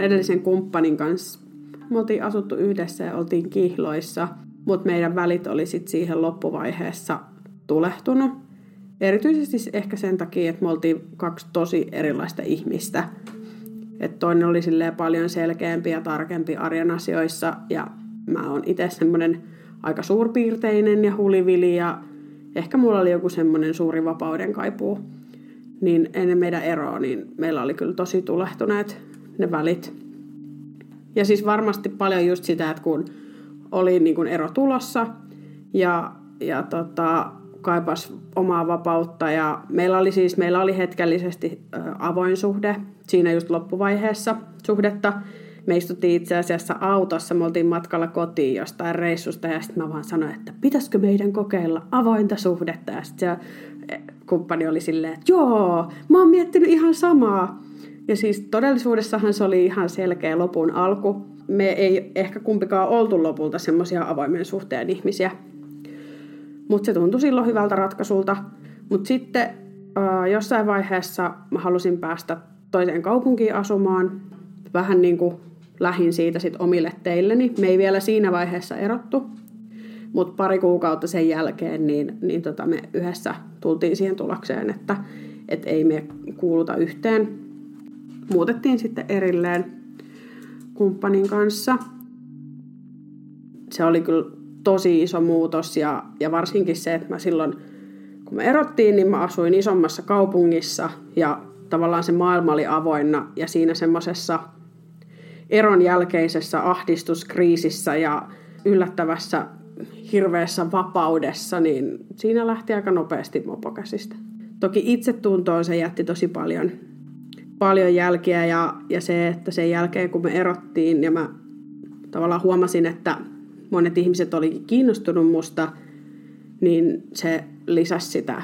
Mun edellisen kumppanin kanssa. Me oltiin asuttu yhdessä ja oltiin kihloissa, mutta meidän välit oli sit siihen loppuvaiheessa tulehtunut. Erityisesti ehkä sen takia, että me oltiin kaksi tosi erilaista ihmistä. Et toinen oli paljon selkeämpi ja tarkempi arjen asioissa ja mä oon itse semmoinen aika suurpiirteinen ja hulivili ja ehkä mulla oli joku semmoinen suuri vapauden kaipuu. Niin ennen meidän eroa, niin meillä oli kyllä tosi tulehtuneet ne välit. Ja siis varmasti paljon just sitä, että kun oli niin kuin ero tulossa ja, ja tota, kaipas omaa vapautta ja meillä oli siis meillä oli hetkellisesti avoin suhde siinä just loppuvaiheessa suhdetta. Me istuttiin itse asiassa autossa, me oltiin matkalla kotiin jostain reissusta ja sitten mä vaan sanoin, että pitäisikö meidän kokeilla avointa suhdetta ja sitten se kumppani oli silleen, että joo, mä oon miettinyt ihan samaa. Ja siis todellisuudessahan se oli ihan selkeä lopun alku. Me ei ehkä kumpikaan oltu lopulta semmoisia avoimen suhteen ihmisiä. Mutta se tuntui silloin hyvältä ratkaisulta. Mutta sitten jossain vaiheessa mä halusin päästä toiseen kaupunkiin asumaan. Vähän niin kuin lähin siitä sit omille teilleni. Me ei vielä siinä vaiheessa erottu. Mutta pari kuukautta sen jälkeen niin, niin tota me yhdessä tultiin siihen tulokseen, että et ei me kuuluta yhteen muutettiin sitten erilleen kumppanin kanssa. Se oli kyllä tosi iso muutos ja, ja varsinkin se, että mä silloin, kun me erottiin, niin mä asuin isommassa kaupungissa ja tavallaan se maailma oli avoinna ja siinä semmoisessa eron jälkeisessä ahdistuskriisissä ja yllättävässä hirveässä vapaudessa, niin siinä lähti aika nopeasti mopokäsistä. Toki itsetuntoon se jätti tosi paljon paljon jälkiä ja, ja se, että sen jälkeen kun me erottiin ja mä tavallaan huomasin, että monet ihmiset olikin kiinnostunut musta, niin se lisäsi sitä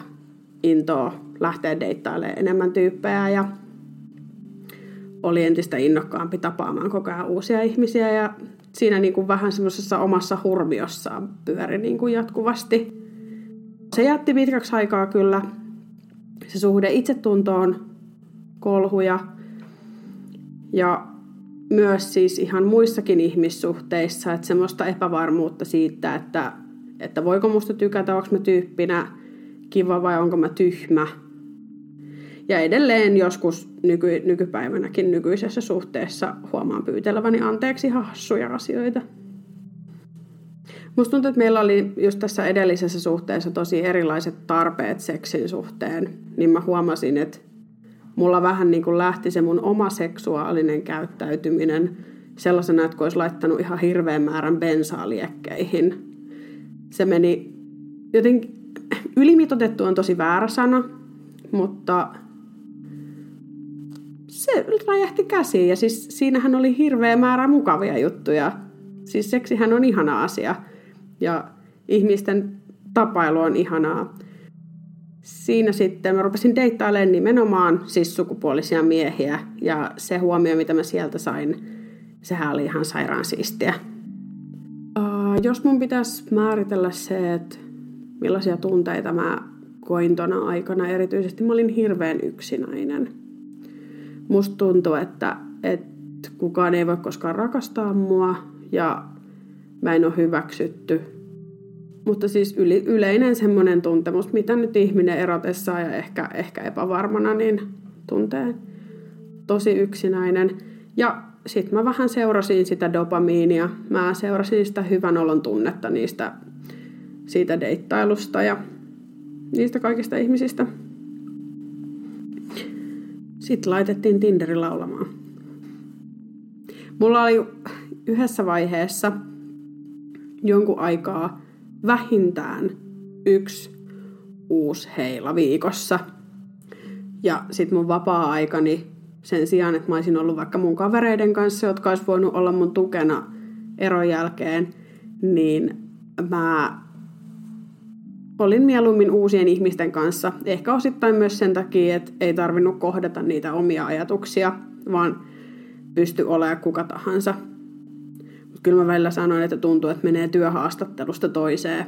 intoa lähteä deittailemaan enemmän tyyppejä ja oli entistä innokkaampi tapaamaan koko ajan uusia ihmisiä ja siinä niin kuin vähän semmoisessa omassa hurmiossaan pyöri niin kuin jatkuvasti. Se jätti pitkäksi aikaa kyllä se suhde itsetuntoon kolhuja. Ja myös siis ihan muissakin ihmissuhteissa, että semmoista epävarmuutta siitä, että, että voiko musta tykätä, onko mä tyyppinä kiva vai onko mä tyhmä. Ja edelleen joskus nyky, nykypäivänäkin nykyisessä suhteessa huomaan pyyteleväni anteeksi hassuja asioita. Musta tuntuu, että meillä oli just tässä edellisessä suhteessa tosi erilaiset tarpeet seksin suhteen, niin mä huomasin, että mulla vähän niin kuin lähti se mun oma seksuaalinen käyttäytyminen sellaisena, että kun olisi laittanut ihan hirveän määrän bensaa liekkeihin. Se meni jotenkin, ylimitotettu on tosi väärä sana, mutta se räjähti käsiin ja siis siinähän oli hirveä määrä mukavia juttuja. Siis seksihän on ihana asia ja ihmisten tapailu on ihanaa siinä sitten mä rupesin deittailemaan nimenomaan siis sukupuolisia miehiä ja se huomio, mitä mä sieltä sain, sehän oli ihan sairaan siistiä. Uh, jos mun pitäisi määritellä se, että millaisia tunteita mä koin tona aikana, erityisesti mä olin hirveän yksinäinen. Musta tuntui, että, että kukaan ei voi koskaan rakastaa mua ja mä en ole hyväksytty mutta siis yli, yleinen semmoinen tuntemus, mitä nyt ihminen erotessaan ja ehkä, ehkä epävarmana, niin tuntee tosi yksinäinen. Ja sitten mä vähän seurasin sitä dopamiinia. Mä seurasin sitä hyvän olon tunnetta niistä, siitä deittailusta ja niistä kaikista ihmisistä. Sitten laitettiin Tinderi laulamaan. Mulla oli yhdessä vaiheessa jonkun aikaa vähintään yksi uusi heila viikossa. Ja sitten mun vapaa-aikani sen sijaan, että mä olisin ollut vaikka mun kavereiden kanssa, jotka olisi voinut olla mun tukena eron jälkeen, niin mä olin mieluummin uusien ihmisten kanssa. Ehkä osittain myös sen takia, että ei tarvinnut kohdata niitä omia ajatuksia, vaan pysty olemaan kuka tahansa. Kyllä mä välillä sanoin, että tuntuu, että menee työhaastattelusta toiseen.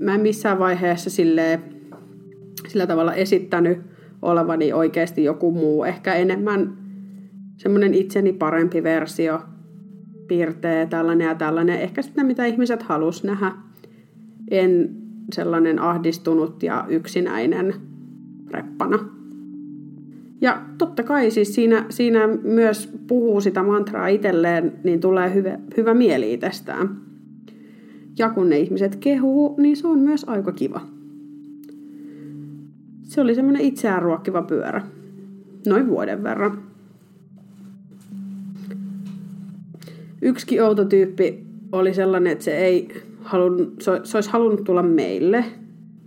Mä en missään vaiheessa silleen, sillä tavalla esittänyt olevani oikeasti joku muu. Ehkä enemmän semmoinen itseni parempi versio, piirtee tällainen ja tällainen. Ehkä sitä, mitä ihmiset halus nähdä. En sellainen ahdistunut ja yksinäinen reppana. Ja totta kai siis siinä, siinä myös puhuu sitä mantraa itselleen, niin tulee hyvä, hyvä mieli itsestään. Ja kun ne ihmiset kehuu, niin se on myös aika kiva. Se oli semmoinen itseään ruokkiva pyörä. Noin vuoden verran. Yksikin outo tyyppi oli sellainen, että se ei halunnut, se, se olisi halunnut tulla meille.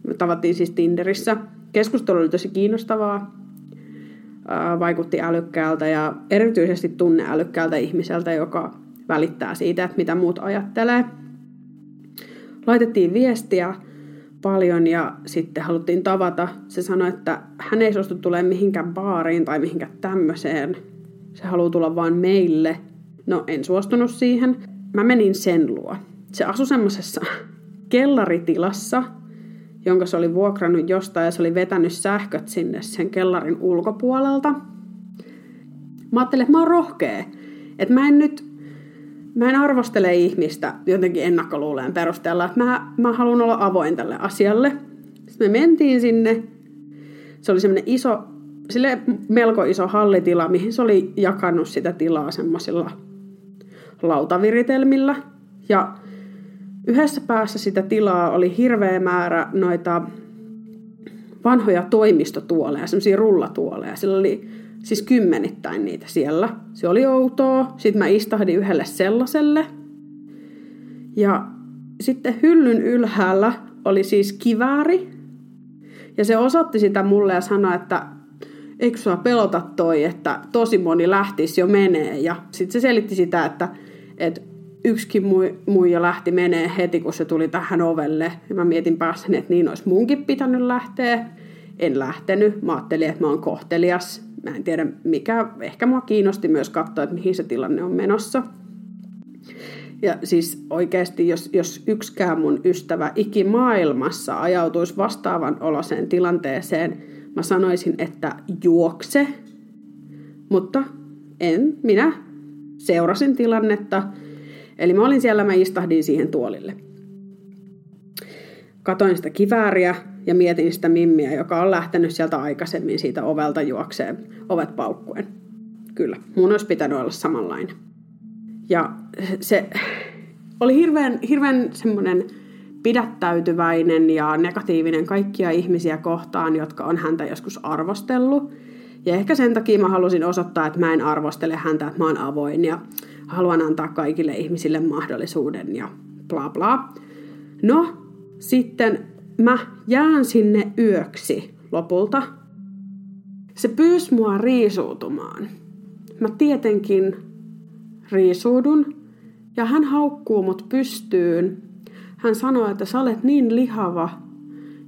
Me tavattiin siis Tinderissä. Keskustelu oli tosi kiinnostavaa. Vaikutti älykkäältä ja erityisesti tunneälykkäältä ihmiseltä, joka välittää siitä, että mitä muut ajattelee. Laitettiin viestiä paljon ja sitten haluttiin tavata. Se sanoi, että hän ei suostu tulemaan mihinkään baariin tai mihinkään tämmöiseen. Se haluaa tulla vain meille. No en suostunut siihen. Mä menin sen luo. Se asui semmoisessa kellaritilassa, jonka se oli vuokrannut jostain ja se oli vetänyt sähköt sinne sen kellarin ulkopuolelta. Mä ajattelin, että mä oon rohkea. Että mä en nyt, mä en arvostele ihmistä jotenkin ennakkoluuleen perusteella. Että mä, mä haluan olla avoin tälle asialle. Sitten me mentiin sinne. Se oli semmoinen iso, sille melko iso hallitila, mihin se oli jakanut sitä tilaa semmoisilla lautaviritelmillä. Ja Yhdessä päässä sitä tilaa oli hirveä määrä noita vanhoja toimistotuoleja, semmoisia rullatuoleja. Sillä oli siis kymmenittäin niitä siellä. Se oli outoa. Sitten mä istahdin yhdelle sellaiselle. Ja sitten hyllyn ylhäällä oli siis kivääri. Ja se osoitti sitä mulle ja sanoi, että eikö sua pelota toi, että tosi moni lähtisi jo menee. Ja sitten se selitti sitä, että, että yksikin muija lähti menee heti, kun se tuli tähän ovelle. Ja mä mietin päässäni, että niin olisi munkin pitänyt lähteä. En lähtenyt. Mä ajattelin, että mä oon kohtelias. Mä en tiedä mikä. Ehkä mua kiinnosti myös katsoa, että mihin se tilanne on menossa. Ja siis oikeasti, jos, jos yksikään mun ystävä ikimaailmassa ajautuisi vastaavan oloseen tilanteeseen, mä sanoisin, että juokse. Mutta en, minä seurasin tilannetta – Eli mä olin siellä, mä istahdin siihen tuolille. Katoin sitä kivääriä ja mietin sitä mimmiä, joka on lähtenyt sieltä aikaisemmin siitä ovelta juokseen ovet paukkuen. Kyllä, mun olisi pitänyt olla samanlainen. Ja se oli hirveän, hirveän semmoinen pidättäytyväinen ja negatiivinen kaikkia ihmisiä kohtaan, jotka on häntä joskus arvostellut. Ja ehkä sen takia mä halusin osoittaa, että mä en arvostele häntä, että mä oon avoin ja haluan antaa kaikille ihmisille mahdollisuuden ja bla bla. No, sitten mä jään sinne yöksi lopulta. Se pyysi mua riisuutumaan. Mä tietenkin riisuudun ja hän haukkuu mut pystyyn. Hän sanoi, että sä olet niin lihava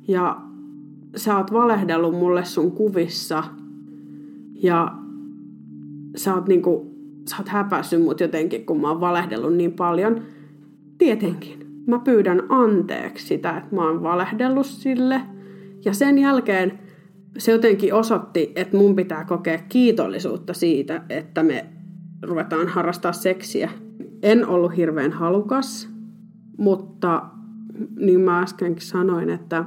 ja sä oot valehdellut mulle sun kuvissa ja sä oot niinku sä oot häpässyt mut jotenkin, kun mä oon valehdellut niin paljon. Tietenkin. Mä pyydän anteeksi sitä, että mä oon valehdellut sille. Ja sen jälkeen se jotenkin osoitti, että mun pitää kokea kiitollisuutta siitä, että me ruvetaan harrastaa seksiä. En ollut hirveän halukas, mutta niin mä äskenkin sanoin, että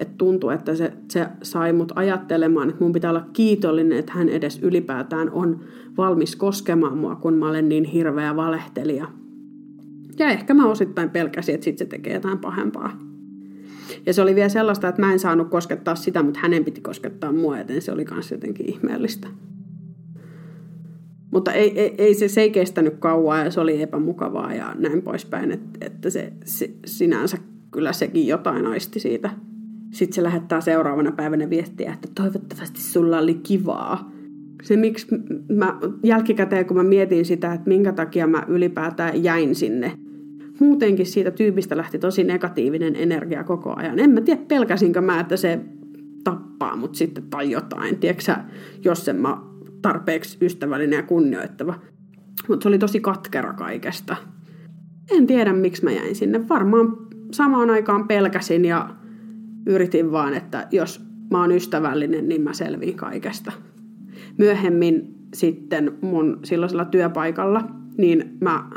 että tuntui, että se, se sai mut ajattelemaan, että mun pitää olla kiitollinen, että hän edes ylipäätään on valmis koskemaan mua, kun mä olen niin hirveä valehtelija. Ja ehkä mä osittain pelkäsin, että sitten se tekee jotain pahempaa. Ja se oli vielä sellaista, että mä en saanut koskettaa sitä, mutta hänen piti koskettaa mua, joten se oli myös jotenkin ihmeellistä. Mutta ei, ei, ei se, se ei kestänyt kauaa ja se oli epämukavaa ja näin poispäin, että, että se, se sinänsä kyllä sekin jotain aisti siitä sitten se lähettää seuraavana päivänä viestiä, että toivottavasti sulla oli kivaa. Se miksi mä jälkikäteen, kun mä mietin sitä, että minkä takia mä ylipäätään jäin sinne. Muutenkin siitä tyypistä lähti tosi negatiivinen energia koko ajan. En mä tiedä, pelkäsinkö mä, että se tappaa mut sitten tai jotain. Tiedätkö jos en mä tarpeeksi ystävällinen ja kunnioittava. Mutta se oli tosi katkera kaikesta. En tiedä, miksi mä jäin sinne. Varmaan samaan aikaan pelkäsin ja yritin vaan, että jos mä oon ystävällinen, niin mä selviin kaikesta. Myöhemmin sitten mun silloisella työpaikalla, niin mä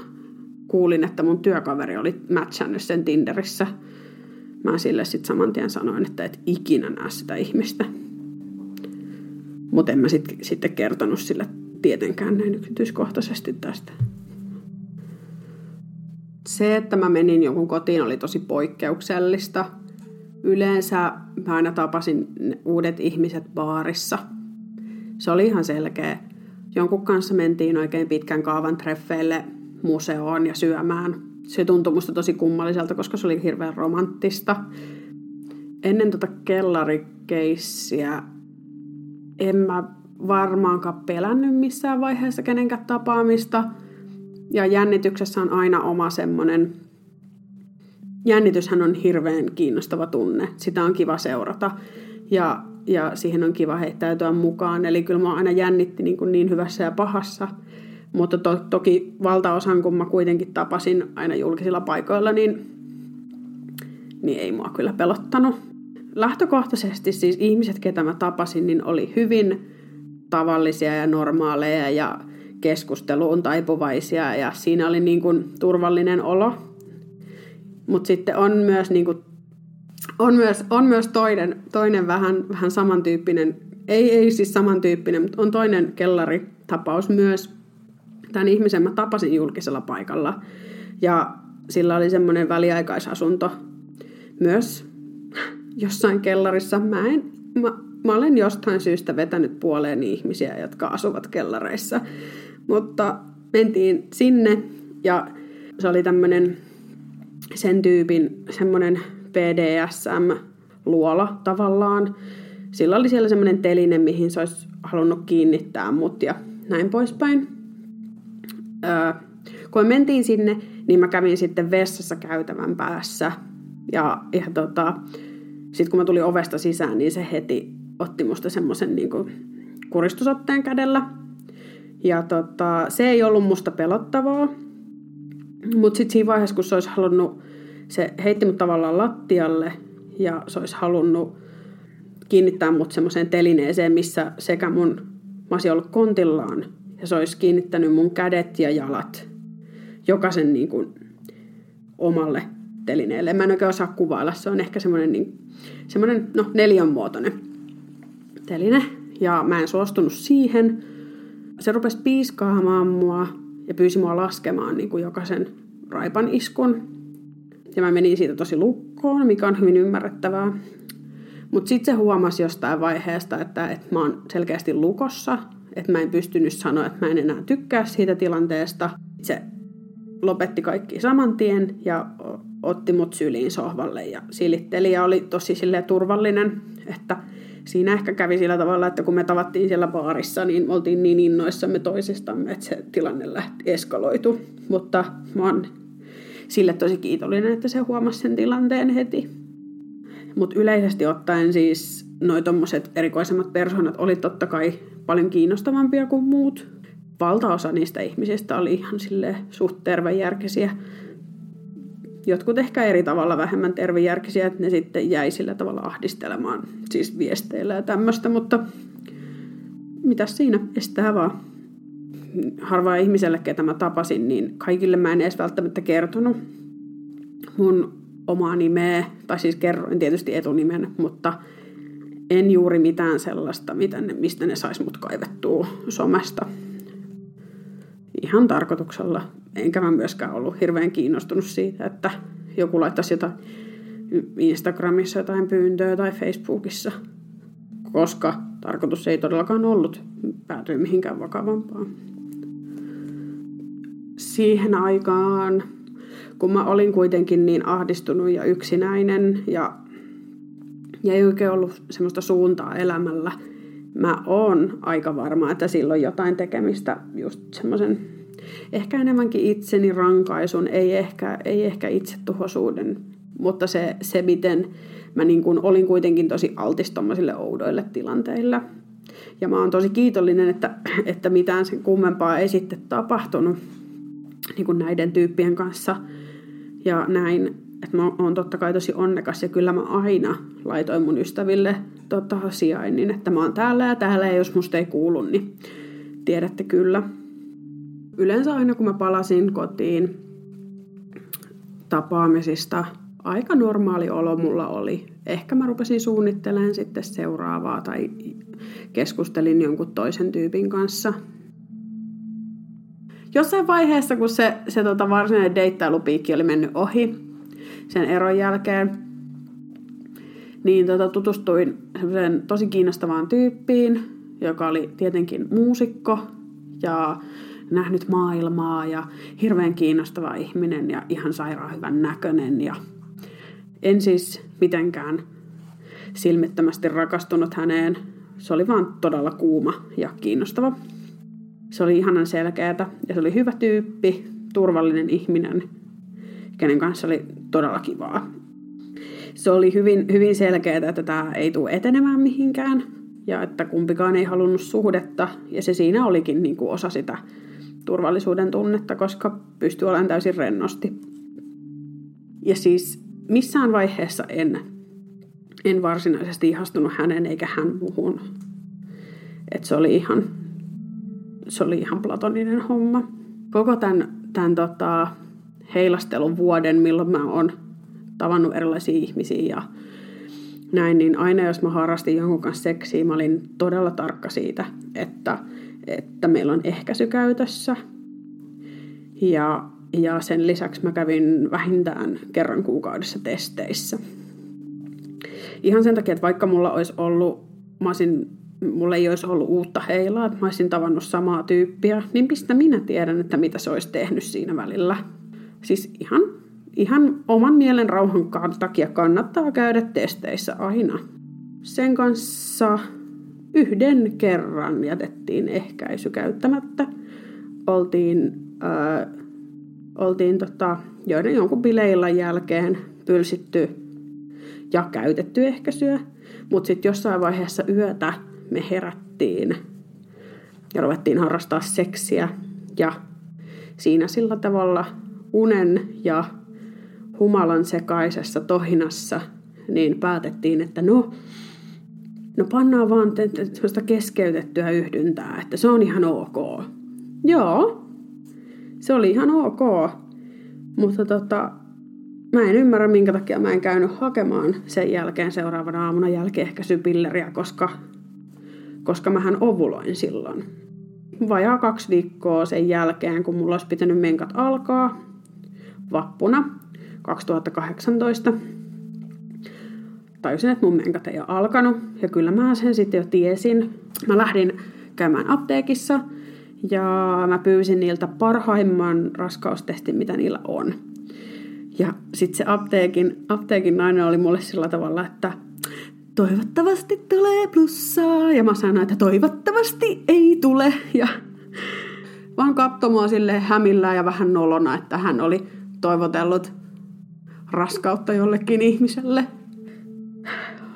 kuulin, että mun työkaveri oli matchannut sen Tinderissä. Mä sille sitten saman tien sanoin, että et ikinä näe sitä ihmistä. Mutta en mä sit, sitten kertonut sille tietenkään näin yksityiskohtaisesti tästä. Se, että mä menin jonkun kotiin, oli tosi poikkeuksellista. Yleensä mä aina tapasin uudet ihmiset baarissa. Se oli ihan selkeä. Jonkun kanssa mentiin oikein pitkän kaavan treffeille museoon ja syömään. Se tuntui musta tosi kummalliselta, koska se oli hirveän romanttista. Ennen tota kellarikeissiä en mä varmaankaan pelännyt missään vaiheessa kenenkään tapaamista. Ja jännityksessä on aina oma semmoinen... Jännityshän on hirveän kiinnostava tunne. Sitä on kiva seurata. Ja, ja siihen on kiva heittäytyä mukaan. Eli kyllä mä aina jännitti niin, kuin niin hyvässä ja pahassa. Mutta to, toki valtaosan, kun mä kuitenkin tapasin aina julkisilla paikoilla, niin, niin ei mua kyllä pelottanut. Lähtökohtaisesti siis ihmiset, ketä mä tapasin, niin oli hyvin tavallisia ja normaaleja ja keskusteluun taipuvaisia ja siinä oli niin kuin turvallinen olo. Mutta sitten on myös, niin kuin, on myös, on myös toinen, toinen vähän, vähän samantyyppinen, ei, ei siis samantyyppinen, mutta on toinen kellaritapaus myös. Tämän ihmisen mä tapasin julkisella paikalla ja sillä oli semmoinen väliaikaisasunto myös jossain kellarissa. Mä en, mä, mä olen jostain syystä vetänyt puoleen ihmisiä, jotka asuvat kellareissa. Mutta mentiin sinne ja se oli tämmöinen sen tyypin semmoinen PDSM-luola tavallaan. Sillä oli siellä semmoinen teline, mihin se olisi halunnut kiinnittää mut ja näin poispäin. Öö, kun me mentiin sinne, niin mä kävin sitten vessassa käytävän päässä. Ja, ja tota, sitten kun mä tulin ovesta sisään, niin se heti otti musta semmoisen niin kuristusotteen kädellä. Ja tota, se ei ollut musta pelottavaa. Mutta sitten siinä vaiheessa, kun se olisi halunnut, se heitti mut tavallaan lattialle ja se olisi halunnut kiinnittää mut semmoiseen telineeseen, missä sekä mun, mä olisin ollut kontillaan ja se olisi kiinnittänyt mun kädet ja jalat jokaisen niin kuin, omalle telineelle. Mä en oikein osaa kuvailla, se on ehkä semmoinen, niin, semmoinen no, neljänmuotoinen teline. Ja mä en suostunut siihen. Se rupesi piiskaamaan mua ja pyysi mua laskemaan niin kuin jokaisen raipan iskun. Ja mä menin siitä tosi lukkoon, mikä on hyvin ymmärrettävää. Mutta sitten se huomasi jostain vaiheesta, että, että mä oon selkeästi lukossa, että mä en pystynyt sanoa, että mä en enää tykkää siitä tilanteesta. Se lopetti kaikki saman tien ja otti mut syliin sohvalle ja silitteli ja oli tosi turvallinen, että siinä ehkä kävi sillä tavalla, että kun me tavattiin siellä baarissa, niin oltiin niin innoissamme toisistamme, että se tilanne lähti eskaloitu. Mutta mä oon sille tosi kiitollinen, että se huomasi sen tilanteen heti. Mutta yleisesti ottaen siis noi tommoset erikoisemmat persoonat oli totta kai paljon kiinnostavampia kuin muut. Valtaosa niistä ihmisistä oli ihan sille suht tervejärkisiä jotkut ehkä eri tavalla vähemmän tervejärkisiä, että ne sitten jäi sillä tavalla ahdistelemaan siis viesteillä ja tämmöistä, mutta mitä siinä, estää vaan. Harvaa ihmiselle, ketä mä tapasin, niin kaikille mä en edes välttämättä kertonut mun omaa nimeä, tai siis kerroin tietysti etunimen, mutta en juuri mitään sellaista, mitä ne, mistä ne sais mut kaivettua somesta. Ihan tarkoituksella enkä mä myöskään ollut hirveän kiinnostunut siitä, että joku laittaisi jotain Instagramissa jotain pyyntöä tai Facebookissa, koska tarkoitus ei todellakaan ollut päätyä mihinkään vakavampaan. Siihen aikaan, kun mä olin kuitenkin niin ahdistunut ja yksinäinen ja ja ei oikein ollut semmoista suuntaa elämällä. Mä oon aika varma, että silloin jotain tekemistä just semmoisen ehkä enemmänkin itseni rankaisun, ei ehkä, ei ehkä itsetuhoisuuden, mutta se, se miten mä niin kuin olin kuitenkin tosi altis oudoille tilanteille. Ja mä oon tosi kiitollinen, että, että mitään sen kummempaa ei sitten tapahtunut niin kuin näiden tyyppien kanssa. Ja näin, että mä oon totta kai tosi onnekas ja kyllä mä aina laitoin mun ystäville tota, sijainnin, että mä oon täällä ja täällä ja jos musta ei kuulu, niin tiedätte kyllä. Yleensä aina kun mä palasin kotiin tapaamisista, aika normaali olo mulla oli. Ehkä mä rupesin suunnittelemaan sitten seuraavaa tai keskustelin jonkun toisen tyypin kanssa. Jossain vaiheessa, kun se, se tota varsinainen deittailupiikki oli mennyt ohi sen eron jälkeen, niin tota, tutustuin tosi kiinnostavaan tyyppiin, joka oli tietenkin muusikko ja nähnyt maailmaa ja hirveän kiinnostava ihminen ja ihan sairaan hyvän näköinen. Ja en siis mitenkään silmittömästi rakastunut häneen. Se oli vaan todella kuuma ja kiinnostava. Se oli ihanan selkeätä ja se oli hyvä tyyppi, turvallinen ihminen, kenen kanssa oli todella kivaa. Se oli hyvin, hyvin selkeää, että tämä ei tule etenemään mihinkään ja että kumpikaan ei halunnut suhdetta ja se siinä olikin niin kuin osa sitä turvallisuuden tunnetta, koska pystyy olemaan täysin rennosti. Ja siis missään vaiheessa en, en varsinaisesti ihastunut hänen eikä hän muuhun. Että se oli ihan, se oli ihan platoninen homma. Koko tämän, tämän tota, heilastelun vuoden, milloin mä oon tavannut erilaisia ihmisiä ja näin, niin aina jos mä harrastin jonkun kanssa seksiä, mä olin todella tarkka siitä, että että meillä on ehkäisy käytössä. Ja, ja sen lisäksi mä kävin vähintään kerran kuukaudessa testeissä. Ihan sen takia, että vaikka mulla olisi ollut, mä olisin, mulla ei olisi ollut uutta heilaa, että mä olisin tavannut samaa tyyppiä, niin mistä minä tiedän, että mitä se olisi tehnyt siinä välillä. Siis ihan, ihan oman mielen rauhan takia kannattaa käydä testeissä aina. Sen kanssa yhden kerran jätettiin ehkäisy käyttämättä. Oltiin, äh, oltiin tota, joiden jonkun bileillan jälkeen pylsitty ja käytetty ehkäisyä, mutta sitten jossain vaiheessa yötä me herättiin ja ruvettiin harrastaa seksiä ja siinä sillä tavalla unen ja humalan sekaisessa tohinassa niin päätettiin, että no No pannaan vaan sellaista keskeytettyä yhdyntää, että se on ihan ok. Joo, se oli ihan ok. Mutta tota, mä en ymmärrä, minkä takia mä en käynyt hakemaan sen jälkeen seuraavana aamuna jälkiehkäisypilleriä, koska, koska mähän ovuloin silloin. Vajaa kaksi viikkoa sen jälkeen, kun mulla olisi pitänyt menkat alkaa, vappuna 2018, tajusin, että mun menkat ei ole alkanut. Ja kyllä mä sen sitten jo tiesin. Mä lähdin käymään apteekissa ja mä pyysin niiltä parhaimman raskaustestin, mitä niillä on. Ja sitten se apteekin, apteekin nainen oli mulle sillä tavalla, että toivottavasti tulee plussaa. Ja mä sanoin, että toivottavasti ei tule. Ja vaan katsoi mua sille hämillä ja vähän nolona, että hän oli toivotellut raskautta jollekin ihmiselle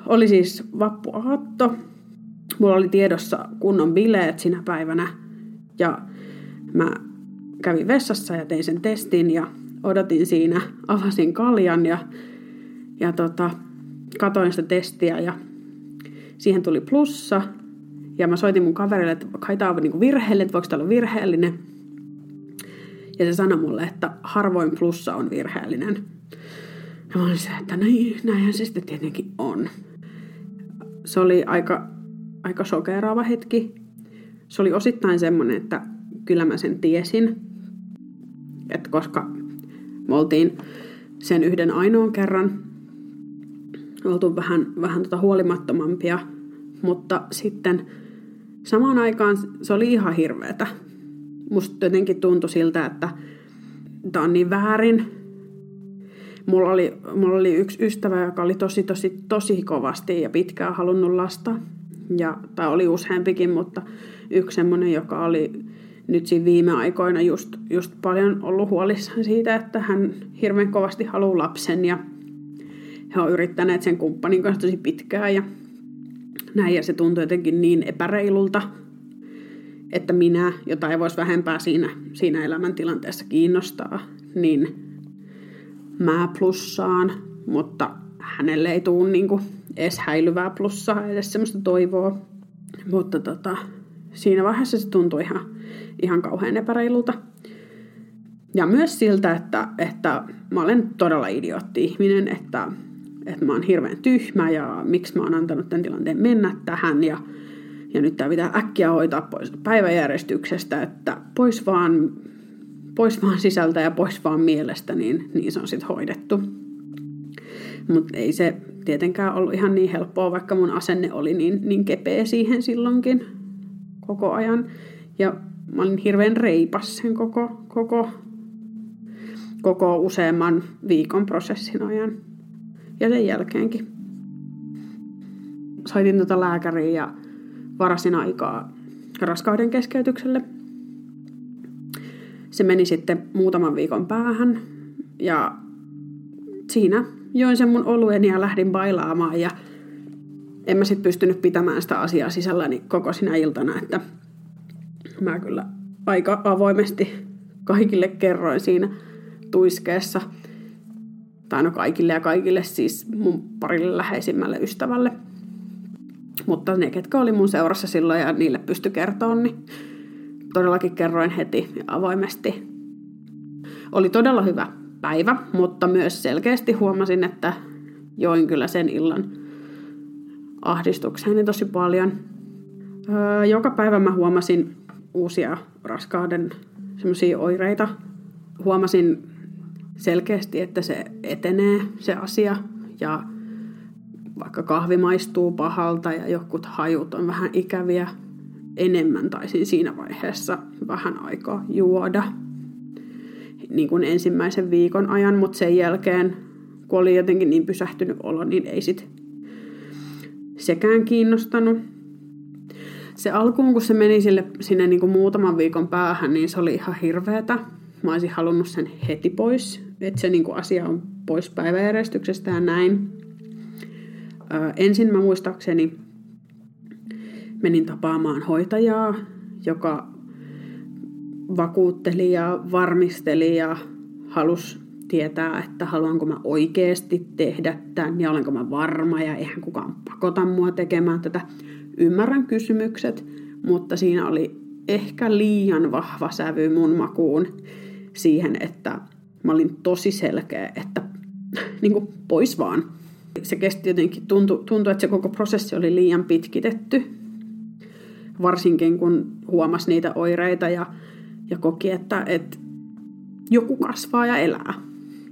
oli siis vappuaatto. Mulla oli tiedossa kunnon bileet sinä päivänä. Ja mä kävin vessassa ja tein sen testin ja odotin siinä, avasin kaljan ja, ja tota, katoin sitä testiä ja siihen tuli plussa. Ja mä soitin mun kaverille, että kai tää on niinku virheellinen, että voiko tää olla virheellinen. Ja se sanoi mulle, että harvoin plussa on virheellinen. Ja mä olin se, että niin, näinhän se sitten tietenkin on se oli aika, aika sokeraava hetki. Se oli osittain semmoinen, että kyllä mä sen tiesin, että koska me oltiin sen yhden ainoan kerran oltu vähän, vähän tota huolimattomampia, mutta sitten samaan aikaan se oli ihan hirveetä. Musta jotenkin tuntui siltä, että tämä on niin väärin. Mulla oli, mulla oli yksi ystävä, joka oli tosi, tosi, tosi kovasti ja pitkään halunnut lasta. Ja, tai oli useampikin, mutta yksi semmoinen, joka oli nyt siinä viime aikoina just, just paljon ollut huolissaan siitä, että hän hirveän kovasti haluaa lapsen ja he on yrittäneet sen kumppanin kanssa tosi pitkään ja näin ja se tuntui jotenkin niin epäreilulta, että minä, jota ei voisi vähempää siinä, siinä elämäntilanteessa kiinnostaa, niin mä plussaan, mutta hänelle ei tule niinku edes häilyvää plussaa, edes semmoista toivoa. Mutta tota, siinä vaiheessa se tuntui ihan, ihan kauhean epäreilulta. Ja myös siltä, että, että mä olen todella idiootti ihminen, että, että mä oon hirveän tyhmä ja miksi mä oon antanut tämän tilanteen mennä tähän ja, ja nyt tämä pitää äkkiä hoitaa pois päiväjärjestyksestä, että pois vaan, pois vaan sisältä ja pois vaan mielestä, niin, niin se on sitten hoidettu. Mutta ei se tietenkään ollut ihan niin helppoa, vaikka mun asenne oli niin, niin kepeä siihen silloinkin koko ajan. Ja mä olin hirveän reipas sen koko, koko, koko useamman viikon prosessin ajan. Ja sen jälkeenkin. Soitin tuota lääkäriä ja varasin aikaa raskauden keskeytykselle. Se meni sitten muutaman viikon päähän ja siinä join sen mun olueni ja lähdin bailaamaan ja en mä sitten pystynyt pitämään sitä asiaa sisälläni koko sinä iltana, että mä kyllä aika avoimesti kaikille kerroin siinä tuiskeessa. Tai no kaikille ja kaikille siis mun parille läheisimmälle ystävälle. Mutta ne, ketkä oli mun seurassa silloin ja niille pysty kertoa, niin todellakin kerroin heti avoimesti. Oli todella hyvä päivä, mutta myös selkeästi huomasin, että join kyllä sen illan ahdistukseeni tosi paljon. Öö, joka päivä mä huomasin uusia raskauden semmoisia oireita. Huomasin selkeästi, että se etenee se asia ja vaikka kahvi maistuu pahalta ja jokut hajut on vähän ikäviä, enemmän taisin siinä vaiheessa vähän aikaa juoda niin kuin ensimmäisen viikon ajan, mutta sen jälkeen, kun oli jotenkin niin pysähtynyt olo, niin ei sit sekään kiinnostanut. Se alkuun, kun se meni sille, sinne niin kuin muutaman viikon päähän, niin se oli ihan hirveetä. Mä olisin halunnut sen heti pois, että se niin kuin asia on pois päiväjärjestyksestä ja näin. Ö, ensin mä muistaakseni menin tapaamaan hoitajaa, joka vakuutteli ja varmisteli ja halusi tietää, että haluanko mä oikeasti tehdä tämän ja olenko mä varma ja eihän kukaan pakota mua tekemään tätä. Ymmärrän kysymykset, mutta siinä oli ehkä liian vahva sävy mun makuun siihen, että mä olin tosi selkeä, että niin kuin pois vaan. Se kesti jotenkin, tuntui, tuntui, että se koko prosessi oli liian pitkitetty, varsinkin kun huomasi niitä oireita ja, ja koki, että, että joku kasvaa ja elää.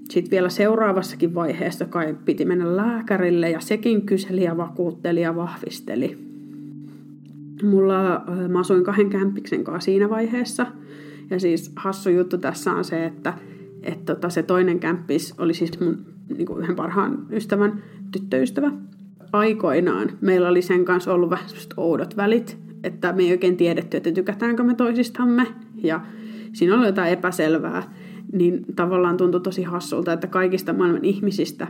Sitten vielä seuraavassakin vaiheessa kai piti mennä lääkärille ja sekin kyseli ja vakuutteli ja vahvisteli. Mulla, äh, mä asuin kahden kämppiksen kanssa siinä vaiheessa. Ja siis hassu juttu tässä on se, että, että tota, se toinen kämppis oli siis mun niin kuin yhden parhaan ystävän tyttöystävä. Aikoinaan meillä oli sen kanssa ollut vähän oudot välit, että me ei oikein tiedetty, että tykätäänkö me toisistamme. Ja siinä oli jotain epäselvää niin tavallaan tuntui tosi hassulta, että kaikista maailman ihmisistä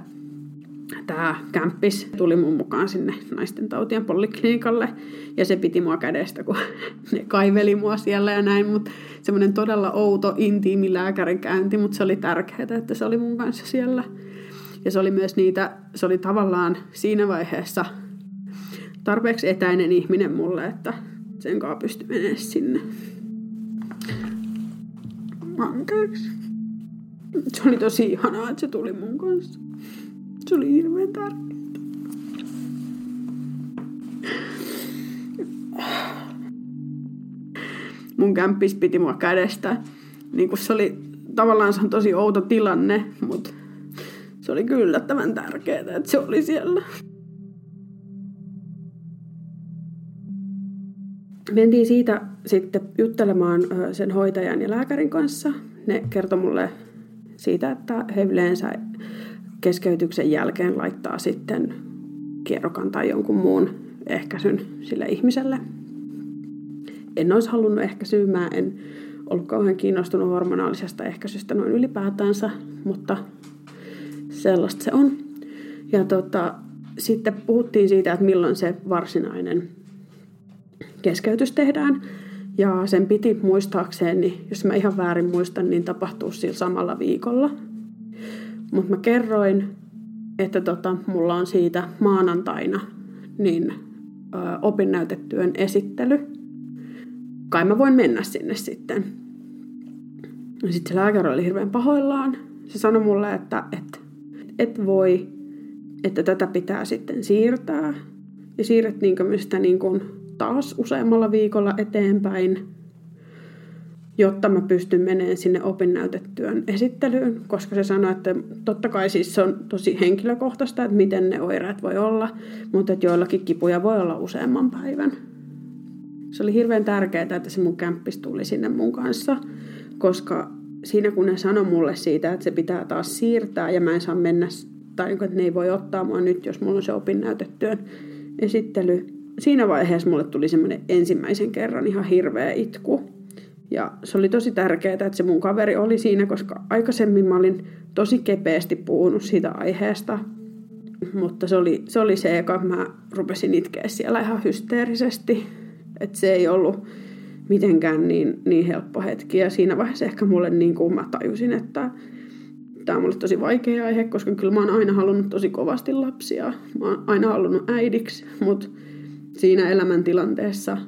tämä kämppis tuli mun mukaan sinne naisten tautien poliklinikalle ja se piti mua kädestä, kun ne kaiveli mua siellä ja näin, mutta semmoinen todella outo, intiimi lääkärikäynti, mutta se oli tärkeää, että se oli mun kanssa siellä. Ja se oli myös niitä, se oli tavallaan siinä vaiheessa tarpeeksi etäinen ihminen mulle, että sen kanssa pystyi menemään sinne. Anteeksi. Se oli tosi ihanaa, että se tuli mun kanssa. Se oli hirveän tärkeää. Mun kämppis piti mua kädestä. Niin kun se oli tavallaan se on tosi outo tilanne, mutta se oli kyllä yllättävän tärkeää, että se oli siellä. Mentiin siitä sitten juttelemaan sen hoitajan ja lääkärin kanssa. Ne kertoi mulle siitä, että he yleensä keskeytyksen jälkeen laittaa sitten kierrokan tai jonkun muun ehkäisyn sille ihmiselle. En olisi halunnut ehkäisyä, mä en ollut kauhean kiinnostunut hormonaalisesta ehkäisystä noin ylipäätänsä, mutta sellaista se on. Ja tota, sitten puhuttiin siitä, että milloin se varsinainen keskeytys tehdään. Ja sen piti muistaakseni, jos mä ihan väärin muistan, niin tapahtuu sillä samalla viikolla. Mutta mä kerroin, että tota, mulla on siitä maanantaina niin ö, opinnäytetyön esittely. Kai mä voin mennä sinne sitten. Sitten se lääkäri oli hirveän pahoillaan. Se sanoi mulle, että et, et voi, että tätä pitää sitten siirtää. Ja siirrettiinkö me sitä niin kuin taas useammalla viikolla eteenpäin, jotta mä pystyn menemään sinne opinnäytetyön esittelyyn, koska se sanoi, että totta kai siis se on tosi henkilökohtaista, että miten ne oireet voi olla, mutta että joillakin kipuja voi olla useamman päivän. Se oli hirveän tärkeää, että se mun kämppis tuli sinne mun kanssa, koska siinä kun ne sanoi mulle siitä, että se pitää taas siirtää ja mä en saa mennä, tai että ne ei voi ottaa mua nyt, jos mulla on se opinnäytetyön esittely, siinä vaiheessa mulle tuli semmoinen ensimmäisen kerran ihan hirveä itku. Ja se oli tosi tärkeää, että se mun kaveri oli siinä, koska aikaisemmin mä olin tosi kepeästi puhunut siitä aiheesta. Mutta se oli se, oli se joka mä rupesin itkeä siellä ihan hysteerisesti. Että se ei ollut mitenkään niin, niin helppo hetki. Ja siinä vaiheessa ehkä mulle niin kuin mä tajusin, että tämä on mulle tosi vaikea aihe, koska kyllä mä oon aina halunnut tosi kovasti lapsia. Mä oon aina halunnut äidiksi, mutta siinä elämäntilanteessa,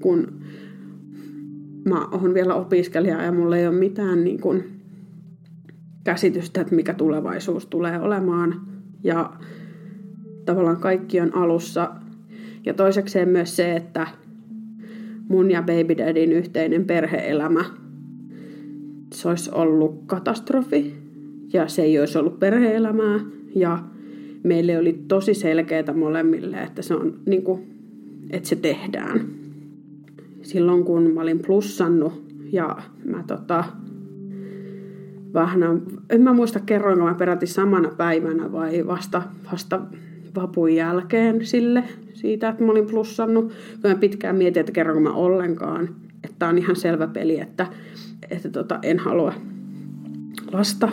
kun mä oon vielä opiskelija ja mulla ei ole mitään niin kuin käsitystä, että mikä tulevaisuus tulee olemaan. Ja tavallaan kaikki on alussa. Ja toisekseen myös se, että mun ja baby daddyn yhteinen perheelämä, se olisi ollut katastrofi. Ja se ei olisi ollut perheelämää. Ja meille oli tosi selkeää molemmille, että se on niin kuin, että se tehdään. Silloin kun mä olin plussannut ja mä tota, vähän, en mä muista kerroinko mä peräti samana päivänä vai vasta, vasta vapun jälkeen sille siitä, että mä olin plussannut. Kun mä pitkään mietin, että kerronko mä ollenkaan, että on ihan selvä peli, että, että tota, en halua lasta.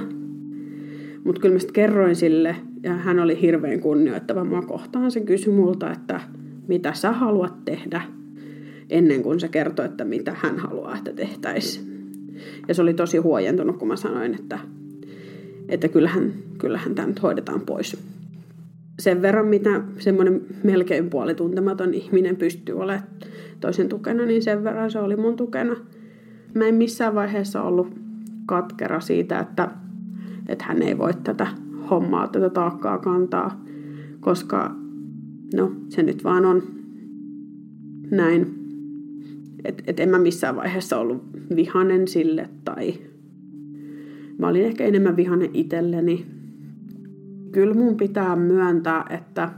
Mutta kyllä mä sitten kerroin sille, ja hän oli hirveän kunnioittava mua kohtaan. Se kysyi multa, että mitä sä haluat tehdä, ennen kuin se kertoi, että mitä hän haluaa, että tehtäisiin. Ja se oli tosi huojentunut, kun mä sanoin, että, että kyllähän, kyllähän tämä nyt hoidetaan pois. Sen verran, mitä semmoinen melkein puolituntematon ihminen pystyy olemaan toisen tukena, niin sen verran se oli mun tukena. Mä en missään vaiheessa ollut katkera siitä, että, että hän ei voi tätä hommaa, tätä taakkaa kantaa, koska no se nyt vaan on näin. Että et en mä missään vaiheessa ollut vihanen sille tai mä olin ehkä enemmän vihanen itselleni. Kyllä mun pitää myöntää, että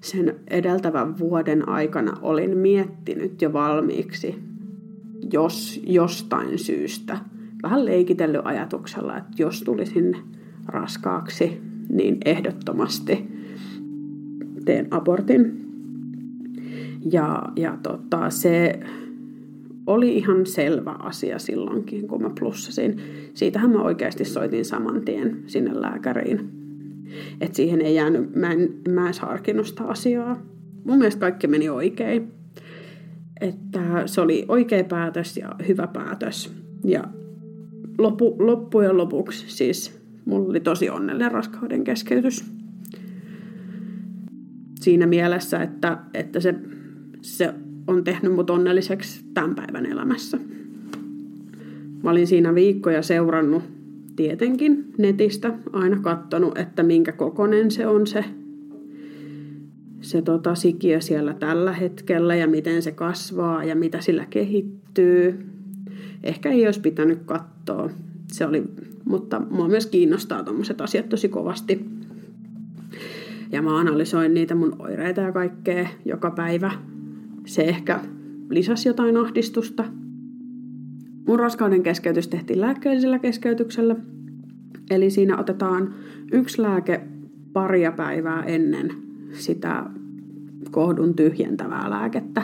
sen edeltävän vuoden aikana olin miettinyt jo valmiiksi, jos jostain syystä, vähän leikitellyt ajatuksella, että jos tulisin raskaaksi, niin ehdottomasti teen abortin. Ja, ja tota, se oli ihan selvä asia silloinkin, kun mä plussasin. Siitähän mä oikeasti soitin saman tien sinne lääkäriin. Että siihen ei jäänyt, mä en, mä en harkinnut sitä asiaa. Mun mielestä kaikki meni oikein. Että se oli oikea päätös ja hyvä päätös. Ja loppu, loppujen lopuksi siis mulla oli tosi onnellinen raskauden keskeytys siinä mielessä, että, että se, se on tehnyt mut onnelliseksi tämän päivän elämässä. Mä olin siinä viikkoja seurannut tietenkin netistä, aina katsonut, että minkä kokonen se on se, se tota, sikiö siellä tällä hetkellä ja miten se kasvaa ja mitä sillä kehittyy. Ehkä ei olisi pitänyt katsoa. Se oli, mutta mua myös kiinnostaa tuommoiset asiat tosi kovasti. Ja mä analysoin niitä mun oireita ja kaikkea joka päivä. Se ehkä lisäsi jotain ahdistusta. Mun raskauden keskeytys tehtiin lääkkeellisellä keskeytyksellä. Eli siinä otetaan yksi lääke paria päivää ennen sitä kohdun tyhjentävää lääkettä.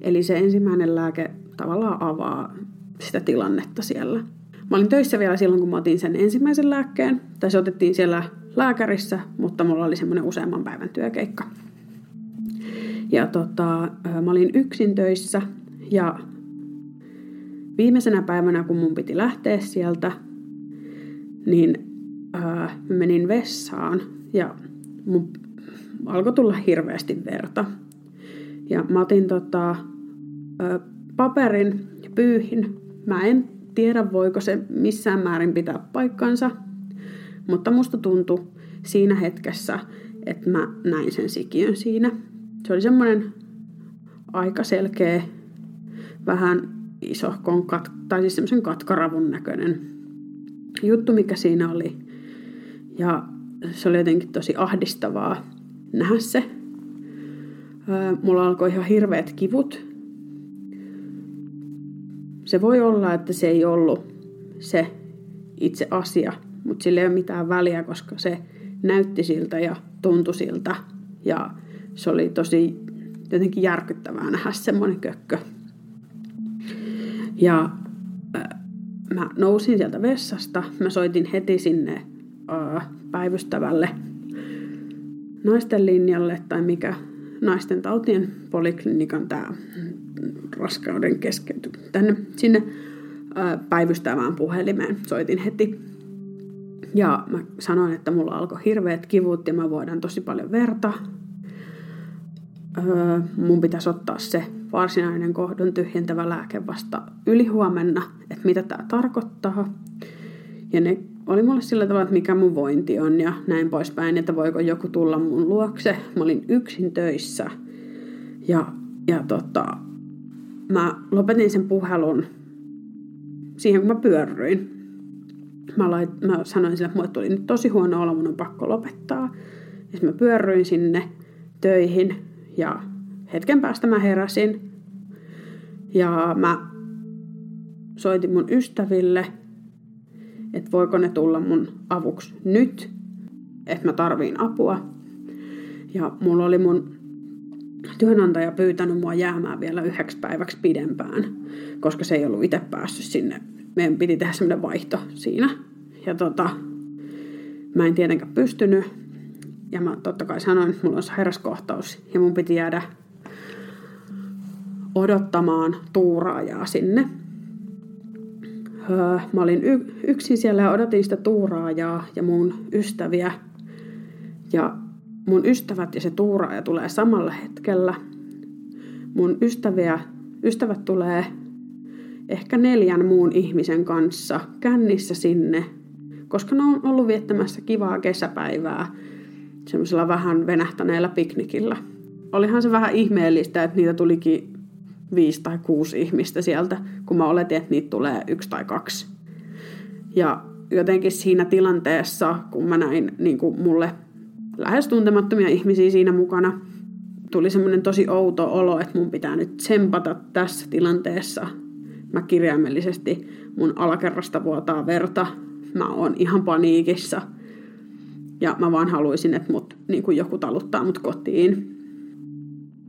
Eli se ensimmäinen lääke tavallaan avaa sitä tilannetta siellä. Mä olin töissä vielä silloin, kun mä otin sen ensimmäisen lääkkeen. Tai se otettiin siellä lääkärissä, mutta mulla oli semmoinen useamman päivän työkeikka. Ja tota, mä olin yksin töissä ja viimeisenä päivänä, kun mun piti lähteä sieltä, niin ää, menin vessaan ja mun alkoi tulla hirveästi verta. Ja mä otin tota, ää, paperin ja pyyhin. Mä en tiedä, voiko se missään määrin pitää paikkansa, mutta musta tuntui siinä hetkessä, että mä näin sen sikiön siinä. Se oli semmoinen aika selkeä, vähän isohkon, kat- tai siis semmoisen katkaravun näköinen juttu, mikä siinä oli. Ja se oli jotenkin tosi ahdistavaa nähdä se. Mulla alkoi ihan hirveät kivut. Se voi olla, että se ei ollut se itse asia, mutta sillä ei ole mitään väliä, koska se näytti siltä ja tuntui siltä. Ja se oli tosi jotenkin järkyttävää nähdä semmoinen kökkö. Ja äh, mä nousin sieltä vessasta, mä soitin heti sinne äh, päivystävälle naisten linjalle tai mikä naisten tautien poliklinikan tämä raskauden keskeyty tänne sinne äh, päivystävään puhelimeen. Soitin heti ja mä sanoin, että mulla alkoi hirveät kivut ja mä voidaan tosi paljon verta. Öö, mun pitäisi ottaa se varsinainen kohdun tyhjentävä lääke vasta ylihuomenna, että mitä tämä tarkoittaa. Ja ne oli mulle sillä tavalla, että mikä mun vointi on ja näin poispäin, että voiko joku tulla mun luokse. Mä olin yksin töissä ja, ja tota, mä lopetin sen puhelun siihen, kun mä pyörryin mä, lait, mä sanoin sille, että mulle tuli nyt tosi huono olo, mun on pakko lopettaa. Ja mä pyörryin sinne töihin ja hetken päästä mä heräsin. Ja mä soitin mun ystäville, että voiko ne tulla mun avuksi nyt, että mä tarviin apua. Ja mulla oli mun työnantaja pyytänyt mua jäämään vielä yhdeksi päiväksi pidempään, koska se ei ollut itse päässyt sinne meidän piti tehdä semmoinen vaihto siinä. Ja tota, mä en tietenkään pystynyt. Ja mä totta kai sanoin, että mulla on sairaskohtaus ja mun piti jäädä odottamaan tuuraajaa sinne. Öö, mä olin y- yksin siellä ja odotin sitä tuuraajaa ja mun ystäviä. Ja mun ystävät ja se tuuraaja tulee samalla hetkellä. Mun ystäviä, ystävät tulee ehkä neljän muun ihmisen kanssa kännissä sinne, koska ne on ollut viettämässä kivaa kesäpäivää semmoisella vähän venähtäneellä piknikillä. Olihan se vähän ihmeellistä, että niitä tulikin viisi tai kuusi ihmistä sieltä, kun mä oletin, että niitä tulee yksi tai kaksi. Ja jotenkin siinä tilanteessa, kun mä näin niin kuin mulle lähes tuntemattomia ihmisiä siinä mukana, tuli semmoinen tosi outo olo, että mun pitää nyt tsempata tässä tilanteessa Mä kirjaimellisesti mun alakerrasta vuotaa verta. Mä oon ihan paniikissa. Ja mä vaan haluaisin, että mut, niin kuin joku taluttaa mut kotiin.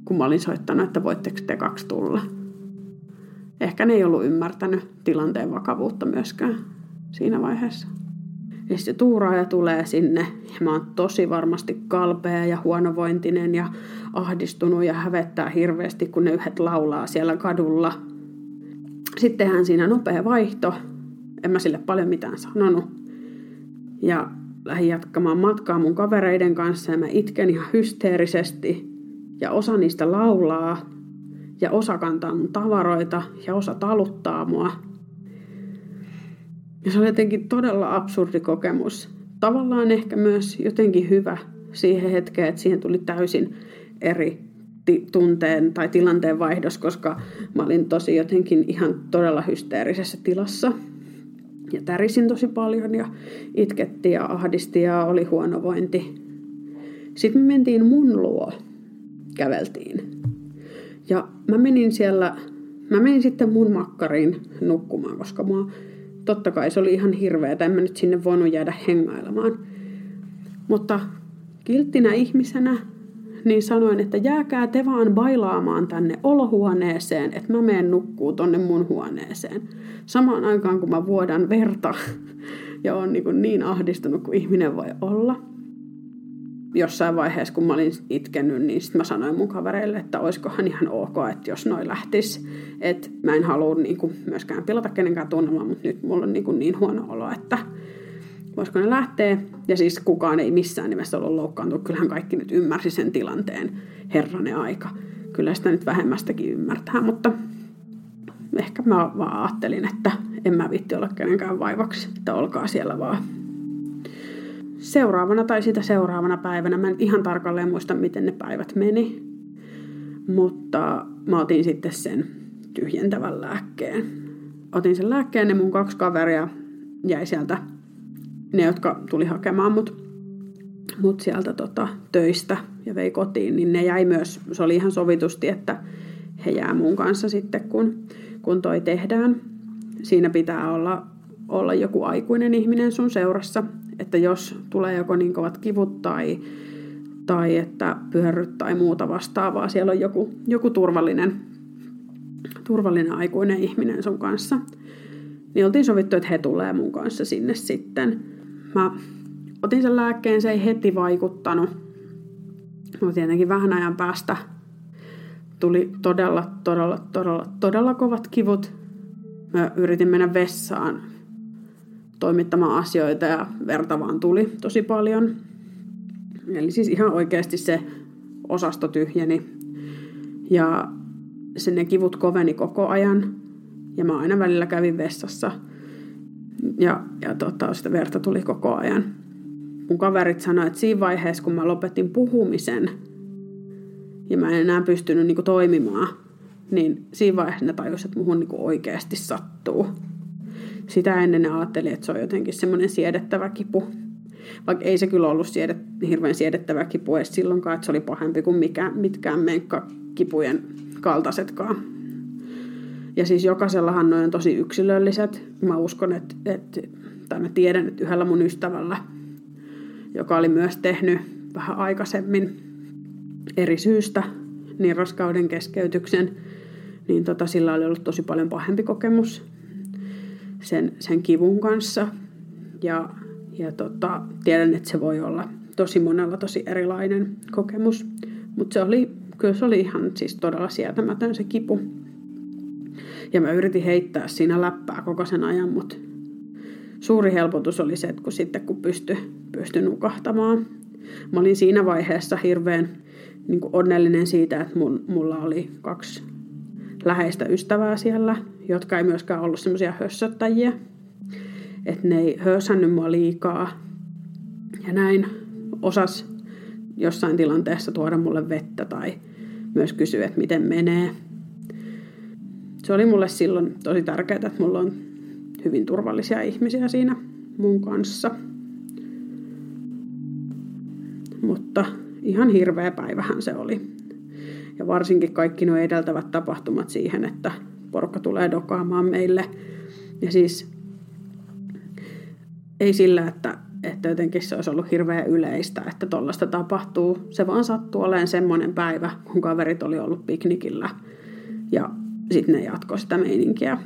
Kun mä olin soittanut, että voitteko te kaksi tulla. Ehkä ne ei ollut ymmärtänyt tilanteen vakavuutta myöskään siinä vaiheessa. Ja sitten tuuraaja tulee sinne ja mä oon tosi varmasti kalpea ja huonovointinen ja ahdistunut ja hävettää hirveästi, kun ne yhdet laulaa siellä kadulla – sitten tehdään siinä nopea vaihto. En mä sille paljon mitään sanonut. Ja lähdin jatkamaan matkaa mun kavereiden kanssa ja mä itken ihan hysteerisesti. Ja osa niistä laulaa ja osa kantaa mun tavaroita ja osa taluttaa mua. Ja se oli jotenkin todella absurdi kokemus. Tavallaan ehkä myös jotenkin hyvä siihen hetkeen, että siihen tuli täysin eri tunteen tai tilanteen vaihdos, koska mä olin tosi jotenkin ihan todella hysteerisessä tilassa. Ja tärisin tosi paljon ja itketti ja ahdisti ja oli huonovointi. Sitten me mentiin mun luo, käveltiin. Ja mä menin siellä, mä menin sitten mun makkariin nukkumaan, koska mua totta kai se oli ihan hirveä, en mä nyt sinne voinut jäädä hengailemaan. Mutta kilttinä ihmisenä niin sanoin, että jääkää te vaan bailaamaan tänne olohuoneeseen, että mä menen nukkuu tonne mun huoneeseen. Samaan aikaan kun mä vuodan verta ja on niin, niin ahdistunut kuin ihminen voi olla. Jossain vaiheessa, kun mä olin itkenyt, niin sitten mä sanoin mun kavereille, että olisikohan ihan ok, että jos noi lähtis. Että mä en halua niin myöskään pilata kenenkään tunnelmaa, mutta nyt mulla on niin, niin huono olo, että voisiko ne lähteä. Ja siis kukaan ei missään nimessä ollut loukkaantunut. Kyllähän kaikki nyt ymmärsi sen tilanteen herranen aika. Kyllä sitä nyt vähemmästäkin ymmärtää, mutta ehkä mä vaan ajattelin, että en mä vitti olla kenenkään vaivaksi, että olkaa siellä vaan. Seuraavana tai sitä seuraavana päivänä, mä en ihan tarkalleen muista, miten ne päivät meni, mutta mä otin sitten sen tyhjentävän lääkkeen. Otin sen lääkkeen ja mun kaksi kaveria jäi sieltä ne, jotka tuli hakemaan mut, mut sieltä tota, töistä ja vei kotiin, niin ne jäi myös, se oli ihan sovitusti, että he jää mun kanssa sitten, kun, kun toi tehdään. Siinä pitää olla, olla joku aikuinen ihminen sun seurassa, että jos tulee joko niin kovat kivut tai, tai että pyörryt tai muuta vastaavaa, siellä on joku, joku turvallinen, turvallinen aikuinen ihminen sun kanssa. Niin oltiin sovittu, että he tulee mun kanssa sinne sitten. Mä otin sen lääkkeen, se ei heti vaikuttanut. No tietenkin vähän ajan päästä tuli todella, todella, todella, todella kovat kivut. Mä yritin mennä vessaan toimittamaan asioita ja verta vaan tuli tosi paljon. Eli siis ihan oikeasti se osasto tyhjeni. Ja sen ne kivut koveni koko ajan. Ja mä aina välillä kävin vessassa – ja, ja tota, sitä verta tuli koko ajan. Mun kaverit sanoivat, että siinä vaiheessa, kun mä lopetin puhumisen ja mä en enää pystynyt niin kuin, toimimaan, niin siinä vaiheessa ne tajusivat, että muhun niin oikeasti sattuu. Sitä ennen ne ajatteli, että se on jotenkin semmoinen siedettävä kipu. Vaikka ei se kyllä ollut siedet, hirveän siedettävä kipu edes silloinkaan, että se oli pahempi kuin mikä, mitkään menkkakipujen kaltaisetkaan. Ja siis jokaisellahan ne on tosi yksilölliset. Mä uskon, että, että tai mä tiedän, että yhdellä mun ystävällä, joka oli myös tehnyt vähän aikaisemmin eri syystä niin raskauden keskeytyksen, niin tota, sillä oli ollut tosi paljon pahempi kokemus sen, sen kivun kanssa. Ja, ja tota, tiedän, että se voi olla tosi monella tosi erilainen kokemus. Mutta se oli, kyllä se oli ihan siis todella sietämätön se kipu. Ja mä yritin heittää siinä läppää koko sen ajan, mutta suuri helpotus oli se, että kun sitten kun pystyi pysty nukahtamaan. Mä olin siinä vaiheessa hirveän niin onnellinen siitä, että mun, mulla oli kaksi läheistä ystävää siellä, jotka ei myöskään ollut semmoisia hössöttäjiä. Että ne ei hössännyt mua liikaa. Ja näin osas jossain tilanteessa tuoda mulle vettä tai myös kysyä, että miten menee se oli mulle silloin tosi tärkeää, että mulla on hyvin turvallisia ihmisiä siinä mun kanssa. Mutta ihan hirveä päivähän se oli. Ja varsinkin kaikki nuo edeltävät tapahtumat siihen, että porukka tulee dokaamaan meille. Ja siis ei sillä, että, että jotenkin se olisi ollut hirveän yleistä, että tollaista tapahtuu. Se vaan sattuu olemaan semmoinen päivä, kun kaverit oli ollut piknikillä ja sitten ne jatkoi sitä meininkiä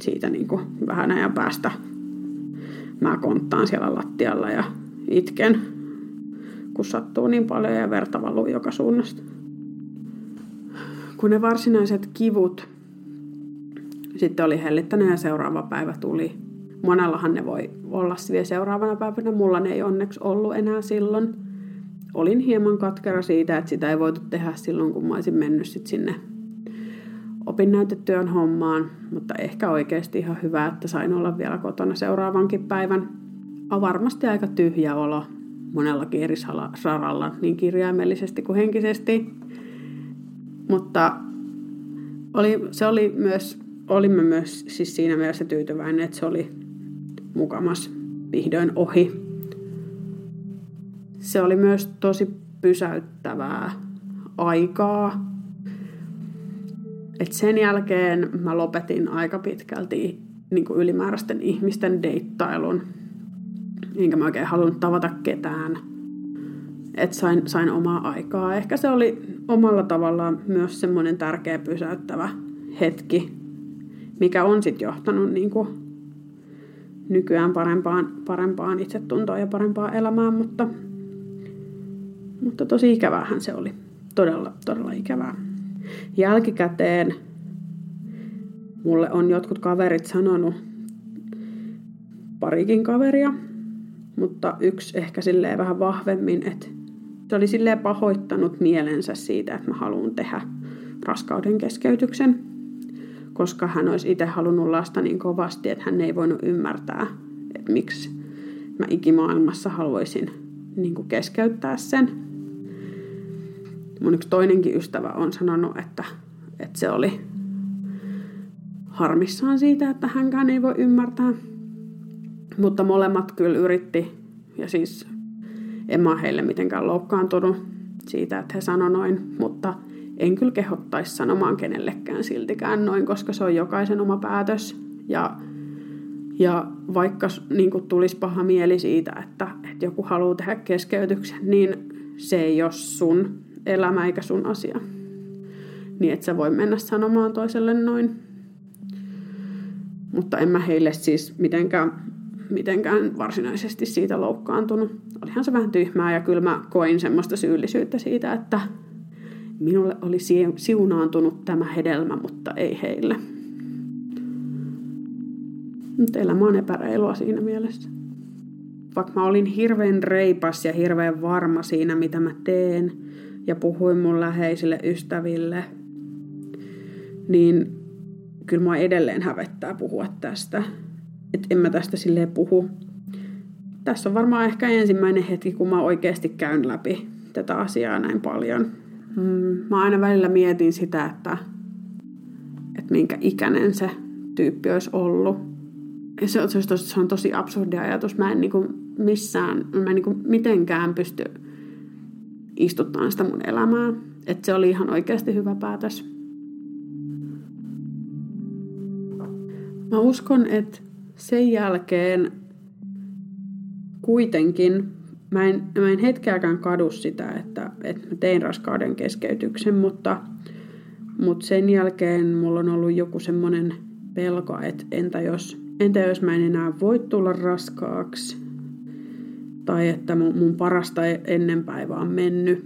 siitä niin kuin vähän ajan päästä. Mä konttaan siellä lattialla ja itken, kun sattuu niin paljon ja verta valuu joka suunnasta. Kun ne varsinaiset kivut sitten oli hellittänyt ja seuraava päivä tuli. Monellahan ne voi olla vielä seuraavana päivänä. Mulla ne ei onneksi ollut enää silloin. Olin hieman katkera siitä, että sitä ei voitu tehdä silloin, kun mä olisin mennyt sit sinne opinnäytetyön hommaan, mutta ehkä oikeasti ihan hyvä, että sain olla vielä kotona seuraavankin päivän. On varmasti aika tyhjä olo monellakin eri saralla, niin kirjaimellisesti kuin henkisesti. Mutta oli, se oli myös, olimme myös siis siinä mielessä tyytyväinen, että se oli mukamas vihdoin ohi. Se oli myös tosi pysäyttävää aikaa et sen jälkeen mä lopetin aika pitkälti niin kuin ylimääräisten ihmisten deittailun. Enkä mä oikein halunnut tavata ketään. Että sain, sain omaa aikaa. Ehkä se oli omalla tavallaan myös semmoinen tärkeä pysäyttävä hetki, mikä on sitten johtanut niin kuin nykyään parempaan, parempaan itsetuntoon ja parempaan elämään, mutta, mutta tosi ikävähän se oli. Todella, todella ikävää. Jälkikäteen mulle on jotkut kaverit sanonut, parikin kaveria, mutta yksi ehkä silleen vähän vahvemmin, että se oli silleen pahoittanut mielensä siitä, että mä haluan tehdä raskauden keskeytyksen, koska hän olisi itse halunnut lasta niin kovasti, että hän ei voinut ymmärtää, että miksi mä ikimaailmassa haluaisin niin keskeyttää sen. Mun yksi toinenkin ystävä on sanonut, että, että se oli harmissaan siitä, että hänkään ei voi ymmärtää. Mutta molemmat kyllä yritti, ja siis en mä heille mitenkään loukkaantunut siitä, että he sanoi noin, mutta en kyllä kehottaisi sanomaan kenellekään siltikään noin, koska se on jokaisen oma päätös. Ja, ja vaikka niin tulisi paha mieli siitä, että, että joku haluaa tehdä keskeytyksen, niin se ei ole sun elämä eikä sun asia. Niin että sä voi mennä sanomaan toiselle noin. Mutta en mä heille siis mitenkään, mitenkään varsinaisesti siitä loukkaantunut. Olihan se vähän tyhmää ja kyllä mä koin semmoista syyllisyyttä siitä, että minulle oli siunaantunut tämä hedelmä, mutta ei heille. Mutta elämä on epäreilua siinä mielessä. Vaikka mä olin hirveän reipas ja hirveän varma siinä, mitä mä teen, ja puhuin mun läheisille ystäville, niin kyllä mua edelleen hävettää puhua tästä. Että en mä tästä silleen puhu. Tässä on varmaan ehkä ensimmäinen hetki, kun mä oikeasti käyn läpi tätä asiaa näin paljon. Mm, mä aina välillä mietin sitä, että, että minkä ikäinen se tyyppi olisi ollut. Ja se, on, se on tosi absurdi ajatus. Mä en niin kuin missään, mä en niin kuin mitenkään pysty istuttaa sitä mun elämää. Että se oli ihan oikeasti hyvä päätös. Mä uskon, että sen jälkeen kuitenkin mä en, mä en hetkeäkään kadu sitä, että, että mä tein raskauden keskeytyksen, mutta, mutta sen jälkeen mulla on ollut joku semmoinen pelko, että entä jos, entä jos mä en enää voi tulla raskaaksi, tai että mun, mun parasta ennen päivää on mennyt,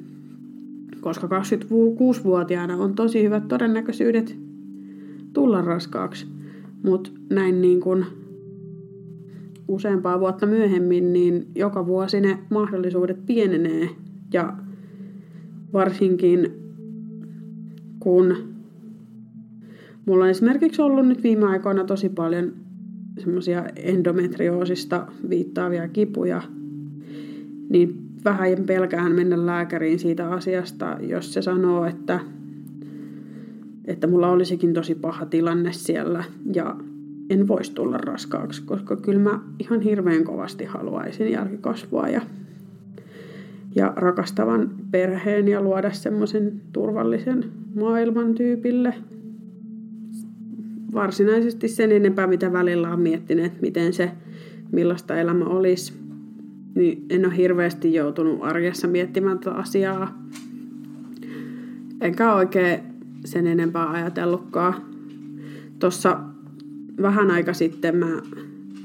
koska 26-vuotiaana on tosi hyvät todennäköisyydet tulla raskaaksi. Mutta näin niin kuin useampaa vuotta myöhemmin, niin joka vuosi ne mahdollisuudet pienenee. Ja varsinkin kun mulla on esimerkiksi ollut nyt viime aikoina tosi paljon semmoisia endometrioosista viittaavia kipuja, niin vähän pelkään mennä lääkäriin siitä asiasta, jos se sanoo, että että mulla olisikin tosi paha tilanne siellä ja en voisi tulla raskaaksi, koska kyllä mä ihan hirveän kovasti haluaisin jälkikasvua ja, ja rakastavan perheen ja luoda semmoisen turvallisen maailman tyypille. Varsinaisesti sen enempää, mitä välillä on miettinyt, miten se, millaista elämä olisi, niin en ole hirveästi joutunut arjessa miettimään tätä asiaa. Enkä oikein sen enempää ajatellutkaan. Tuossa vähän aika sitten mä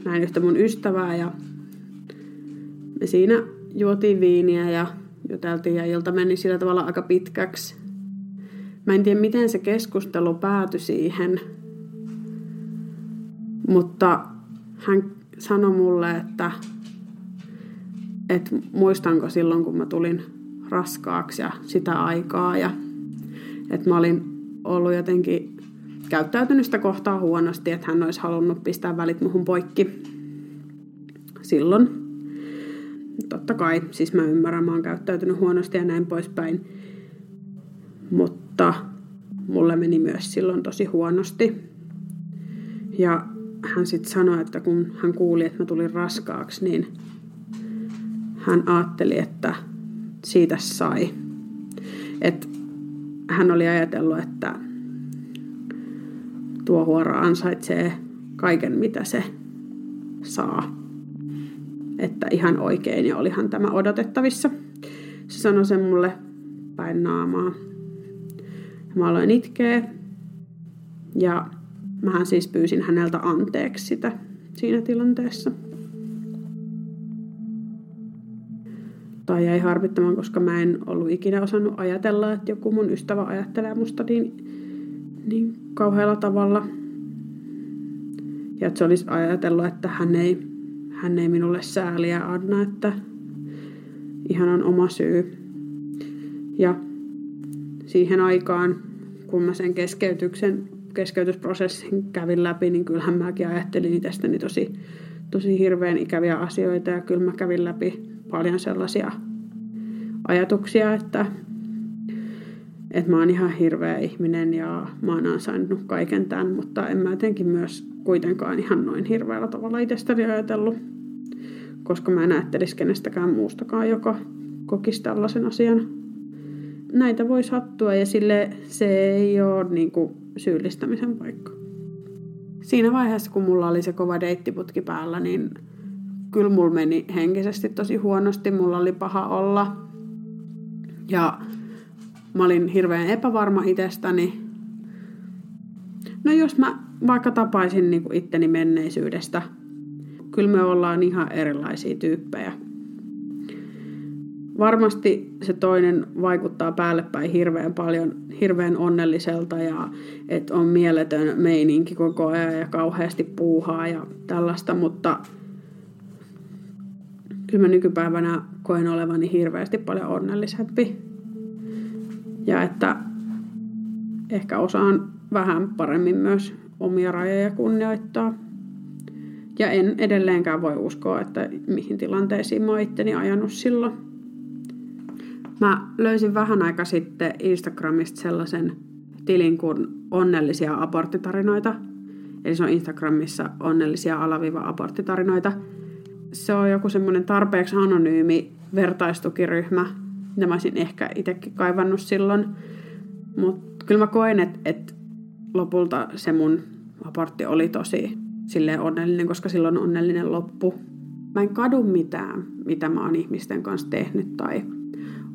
näin yhtä mun ystävää ja me siinä juotiin viiniä ja juteltiin ja ilta meni sillä tavalla aika pitkäksi. Mä en tiedä, miten se keskustelu päätyi siihen, mutta hän sanoi mulle, että, että muistanko silloin, kun mä tulin raskaaksi ja sitä aikaa ja että mä olin ollut jotenkin käyttäytynyt sitä kohtaa huonosti, että hän olisi halunnut pistää välit muhun poikki silloin. Totta kai, siis mä ymmärrän, mä oon käyttäytynyt huonosti ja näin poispäin. Mutta mulle meni myös silloin tosi huonosti. Ja hän sitten sanoi, että kun hän kuuli, että mä tulin raskaaksi, niin hän ajatteli, että siitä sai. Että hän oli ajatellut, että tuo huora ansaitsee kaiken mitä se saa. Että ihan oikein ja olihan tämä odotettavissa. Se sanoi sen mulle päin naamaa. Mä aloin itkeä ja mähän siis pyysin häneltä anteeksi sitä siinä tilanteessa. Tai jäi harmittamaan, koska mä en ollut ikinä osannut ajatella, että joku mun ystävä ajattelee musta niin, niin kauhealla tavalla. Ja että se olisi ajatellut, että hän ei, hän ei minulle sääliä anna, että ihan on oma syy. Ja siihen aikaan, kun mä sen keskeytyksen, keskeytysprosessin kävin läpi, niin kyllähän mäkin ajattelin itsestäni tosi, tosi hirveän ikäviä asioita ja kyllä mä kävin läpi paljon sellaisia ajatuksia, että, että mä oon ihan hirveä ihminen ja mä oon ansainnut kaiken tämän, mutta en mä jotenkin myös kuitenkaan ihan noin hirveällä tavalla itsestäni ajatellut, koska mä en ajattelisi kenestäkään muustakaan, joka kokisi tällaisen asian. Näitä voi sattua ja sille se ei ole niin kuin syyllistämisen paikka. Siinä vaiheessa, kun mulla oli se kova deittiputki päällä, niin kyllä mulla meni henkisesti tosi huonosti. Mulla oli paha olla. Ja mä olin hirveän epävarma itsestäni. No jos mä vaikka tapaisin niin kuin itteni menneisyydestä, kyllä me ollaan ihan erilaisia tyyppejä. Varmasti se toinen vaikuttaa päälle päin hirveän paljon, hirveän onnelliselta ja että on mieletön meininki koko ajan ja kauheasti puuhaa ja tällaista, mutta kyllä mä nykypäivänä koen olevani hirveästi paljon onnellisempi. Ja että ehkä osaan vähän paremmin myös omia rajoja kunnioittaa. Ja en edelleenkään voi uskoa, että mihin tilanteisiin mä oon itteni ajanut silloin. Mä löysin vähän aika sitten Instagramista sellaisen tilin kuin onnellisia aborttitarinoita. Eli se on Instagramissa onnellisia alaviva aborttitarinoita se on joku semmoinen tarpeeksi anonyymi vertaistukiryhmä, mitä mä olisin ehkä itsekin kaivannut silloin. Mutta kyllä mä koen, että et lopulta se mun abortti oli tosi silleen onnellinen, koska silloin on onnellinen loppu. Mä en kadu mitään, mitä mä oon ihmisten kanssa tehnyt tai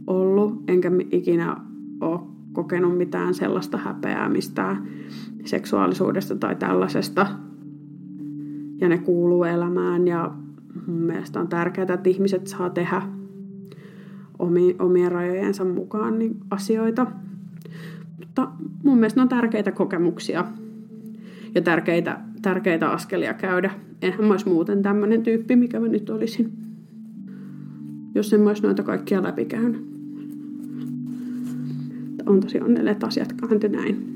ollut, enkä ikinä ole kokenut mitään sellaista häpeää mistään seksuaalisuudesta tai tällaisesta. Ja ne kuuluu elämään ja mun mielestä on tärkeää, että ihmiset saa tehdä omien rajojensa mukaan niin asioita. Mutta mun mielestä ne on tärkeitä kokemuksia ja tärkeitä, tärkeitä askelia käydä. Enhän mä olisi muuten tämmöinen tyyppi, mikä mä nyt olisin, jos en mä olisi noita kaikkia läpikäynyt. On tosi onnellinen, että asiat kääntyi näin.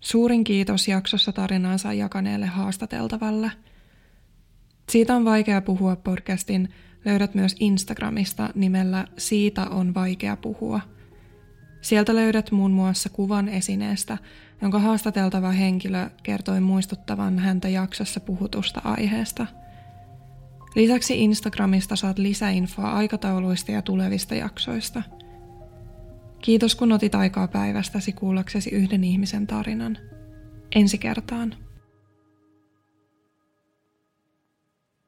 Suurin kiitos jaksossa tarinaansa jakaneelle haastateltavalle. Siitä on vaikea puhua podcastin löydät myös Instagramista nimellä Siitä on vaikea puhua. Sieltä löydät muun muassa kuvan esineestä, jonka haastateltava henkilö kertoi muistuttavan häntä jaksossa puhutusta aiheesta. Lisäksi Instagramista saat lisäinfoa aikatauluista ja tulevista jaksoista – Kiitos kun otit aikaa päivästäsi kuullaksesi yhden ihmisen tarinan. Ensi kertaan.